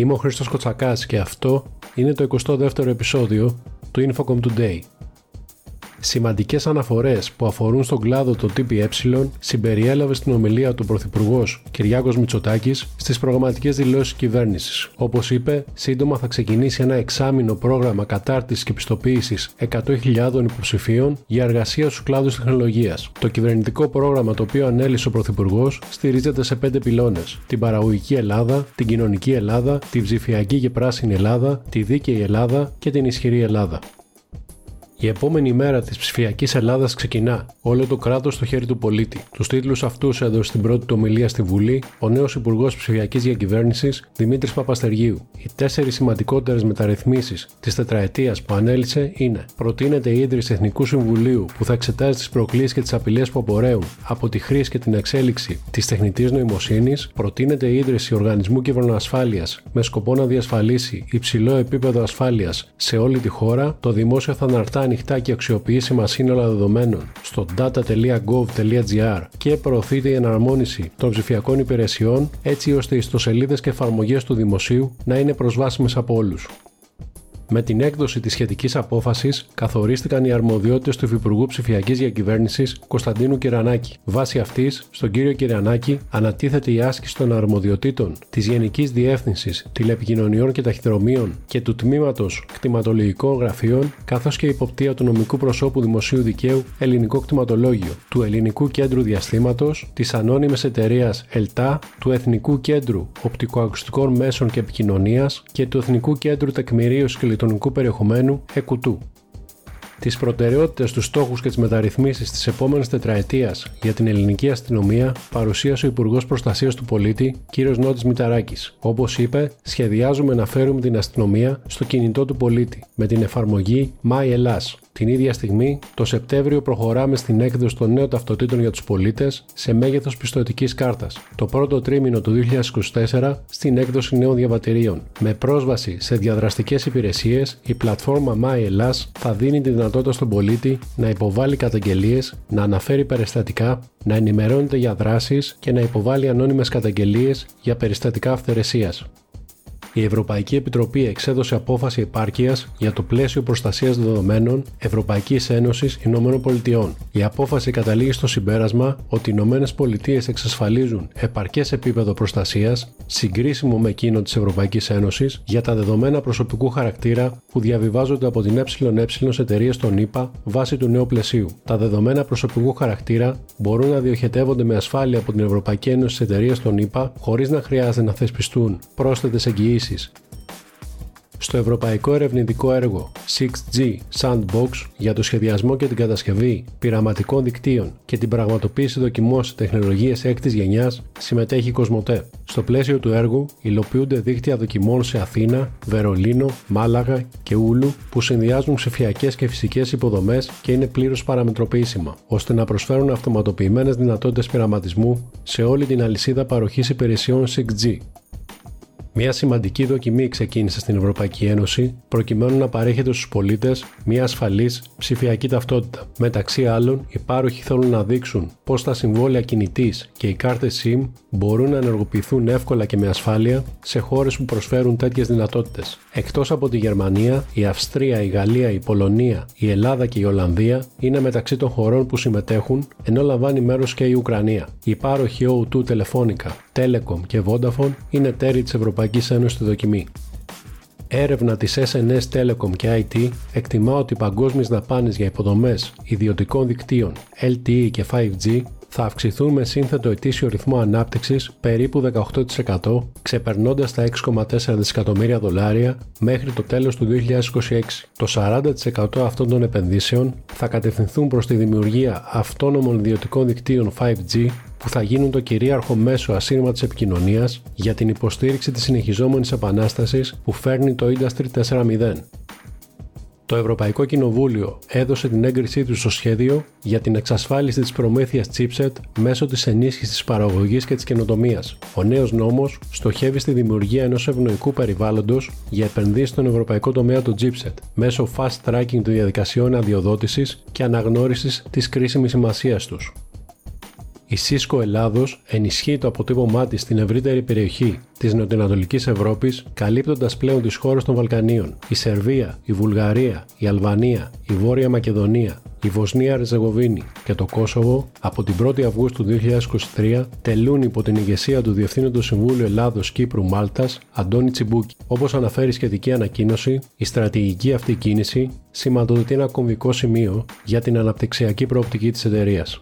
Είμαι ο Χρήστος Κοτσακάς και αυτό είναι το 22ο επεισόδιο του Infocom Today. Σημαντικές αναφορές που αφορούν στον κλάδο των ΤΠΕ συμπεριέλαβε στην ομιλία του Πρωθυπουργός Κυριάκος Μητσοτάκης στις προγραμματικές δηλώσεις κυβέρνησης. Όπως είπε, σύντομα θα ξεκινήσει ένα εξάμεινο πρόγραμμα κατάρτισης και πιστοποίησης 100.000 υποψηφίων για εργασία στους κλάδους τεχνολογίας. Το κυβερνητικό πρόγραμμα το οποίο ανέλησε ο Πρωθυπουργός στηρίζεται σε πέντε πυλώνες: την παραγωγική Ελλάδα, την κοινωνική Ελλάδα, την ψηφιακή και πράσινη Ελλάδα, τη δίκαιη Ελλάδα και την ισχυρή Ελλάδα. Η επόμενη μέρα της ψηφιακής Ελλάδας ξεκινά. Όλο το κράτος στο χέρι του πολίτη. Τους τίτλους αυτούς έδωσε στην πρώτη του ομιλία στη Βουλή ο νέος Υπουργός Ψηφιακής Διακυβέρνησης Δημήτρης Παπαστεργίου. Οι τέσσερις σημαντικότερες μεταρρυθμίσεις της τετραετίας που ανέλησε είναι: Προτείνεται η ίδρυση Εθνικού Συμβουλίου που θα εξετάζει τις προκλήσεις και τις απειλές που απορρέουν από τη χρήση και την εξέλιξη της τεχνητής νοημοσύνης. Προτείνεται η ίδρυση Οργανισμού Κυβερνοασφάλειας με σκοπό να διασφαλίσει υψηλό επίπεδο ασφάλειας σε όλη τη χώρα. Το δημόσιο θα αναρτά ανοιχτά και αξιοποιήσιμα σύνολα δεδομένων στο data.gov.gr και προωθείται η εναρμόνιση των ψηφιακών υπηρεσιών έτσι ώστε οι ιστοσελίδες και εφαρμογές του δημοσίου να είναι προσβάσιμες από όλους. Με την έκδοση της σχετικής απόφασης, καθορίστηκαν οι αρμοδιότητες του Υφυπουργού Ψηφιακής Διακυβέρνησης Κωνσταντίνου Κυρανάκη. Βάσει αυτής, στον κύριο Κυρανάκη ανατίθεται η άσκηση των αρμοδιοτήτων της Γενικής Διεύθυνσης Τηλεπικοινωνιών και Ταχυδρομείων και του Τμήματος Κτηματολογικών Γραφείων, καθώς και η υποπτία του νομικού προσώπου δημοσίου δικαίου Ελληνικό Κτηματολόγιο, του Ελληνικού Κέντρου Διαστήματος, της ανώνυμης εταιρείας ΕΛΤΑ, του Εθνικού Κέντρου Οπτικοακουστικών Μέσων και Επικοινωνίας και του Εθνικού Κέντρου Τεκμηρίωσης και ηλεκτρονικού περιεχομένου ΕΚΟΥΤΟΥ. Τις προτεραιότητες, τους στόχους και τις μεταρρυθμίσεις της επόμενης τετραετίας για την ελληνική αστυνομία παρουσίασε ο Υπουργός Προστασίας του Πολίτη, κ. Νότης Μηταράκης. Όπως είπε, σχεδιάζουμε να φέρουμε την αστυνομία στο κινητό του πολίτη με την εφαρμογή My την ίδια στιγμή, το Σεπτέμβριο προχωράμε στην έκδοση των νέων ταυτοτήτων για τους πολίτες σε μέγεθος πιστοτικής κάρτας. Το πρώτο τρίμηνο του 2024 στην έκδοση νέων διαβατηρίων. Με πρόσβαση σε διαδραστικές υπηρεσίες, η πλατφόρμα MyEllas θα δίνει τη δυνατότητα στον πολίτη να υποβάλει καταγγελίες, να αναφέρει περιστατικά, να ενημερώνεται για δράσεις και να υποβάλει ανώνυμες καταγγελίες για περιστατικά αυθαιρεσίας η Ευρωπαϊκή Επιτροπή εξέδωσε απόφαση επάρκειας για το πλαίσιο προστασίας δεδομένων Ευρωπαϊκής Ένωσης Ηνωμένων Πολιτειών. Η απόφαση καταλήγει στο συμπέρασμα ότι οι Ηνωμένες Πολιτείες εξασφαλίζουν επαρκές επίπεδο προστασίας, συγκρίσιμο με εκείνο της Ευρωπαϊκής Ένωσης, για τα δεδομένα προσωπικού χαρακτήρα που διαβιβάζονται από την ΕΕ σε εταιρείες των ΗΠΑ βάσει του νέου πλαισίου. Τα δεδομένα προσωπικού χαρακτήρα μπορούν να διοχετεύονται με ασφάλεια από την Ευρωπαϊκή Ένωση σε εταιρείες των ΗΠΑ χωρίς να χρειάζεται να θεσπιστούν πρόσθετες εγγυήσεις στο ευρωπαϊκό ερευνητικό έργο 6G Sandbox για το σχεδιασμό και την κατασκευή πειραματικών δικτύων και την πραγματοποίηση δοκιμών σε τεχνολογίες έκτης γενιάς συμμετέχει η Κοσμοτέ. Στο πλαίσιο του έργου υλοποιούνται δίκτυα δοκιμών σε Αθήνα, Βερολίνο, Μάλαγα και Ούλου που συνδυάζουν ψηφιακές και φυσικές υποδομές και είναι πλήρως παραμετροποιήσιμα, ώστε να προσφέρουν αυτοματοποιημένες δυνατότητες πειραματισμού σε όλη την αλυσίδα παροχής υπηρεσιών 6G. Μια σημαντική δοκιμή ξεκίνησε στην Ευρωπαϊκή Ένωση προκειμένου να παρέχεται στους πολίτες μια ασφαλής ψηφιακή ταυτότητα. Μεταξύ άλλων, οι πάροχοι θέλουν να δείξουν πώς τα συμβόλαια κινητής και οι κάρτες SIM μπορούν να ενεργοποιηθούν εύκολα και με ασφάλεια σε χώρες που προσφέρουν τέτοιες δυνατότητες. Εκτός από τη Γερμανία, η Αυστρία, η Γαλλία, η Πολωνία, η Ελλάδα και η Ολλανδία είναι μεταξύ των χωρών που συμμετέχουν, ενώ λαμβάνει μέρος και η Ουκρανία. Οι πάροχοι O2 Telefonica, Telecom και Vodafone είναι τέρη της Ευρωπαϊκής Ένωσης στη δοκιμή. Έρευνα της SNS Telecom και IT εκτιμά ότι οι παγκόσμιες δαπάνες για υποδομές ιδιωτικών δικτύων LTE και 5G θα αυξηθούν με σύνθετο ετήσιο ρυθμό ανάπτυξης περίπου 18%, ξεπερνώντας τα 6,4 δισεκατομμύρια δολάρια μέχρι το τέλος του 2026. Το 40% αυτών των επενδύσεων θα κατευθυνθούν προς τη δημιουργία αυτόνομων ιδιωτικών δικτύων 5G που θα γίνουν το κυρίαρχο μέσο ασύρματης επικοινωνίας για την υποστήριξη της συνεχιζόμενης επανάστασης που φέρνει το Industry 4.0. Το Ευρωπαϊκό Κοινοβούλιο έδωσε την έγκρισή του στο σχέδιο για την εξασφάλιση της προμήθειας chipset μέσω της ενίσχυσης της παραγωγής και της καινοτομίας. Ο νέος νόμος στοχεύει στη δημιουργία ενός ευνοϊκού περιβάλλοντος για επενδύσεις στον ευρωπαϊκό τομέα του chipset μέσω fast tracking των διαδικασιών αδειοδότησης και αναγνώρισης της κρίσιμης σημασίας τους. Η Cisco Ελλάδος ενισχύει το αποτύπωμά της στην ευρύτερη περιοχή της Νοτιοανατολικής Ευρώπης, καλύπτοντας πλέον τις χώρες των Βαλκανίων. Η Σερβία, η Βουλγαρία, η Αλβανία, η Βόρεια Μακεδονία, η Βοσνία Ριζεγοβίνη και το Κόσοβο από την 1η Αυγούστου 2023 τελούν υπό την ηγεσία του Διευθύνοντος Συμβούλου Ελλάδος Κύπρου Μάλτας, Αντώνη Τσιμπούκη. Όπως αναφέρει σχετική ανακοίνωση, η στρατηγική αυτή κίνηση σηματοδοτεί ένα κομβικό σημείο για την αναπτυξιακή προοπτική της εταιρείας.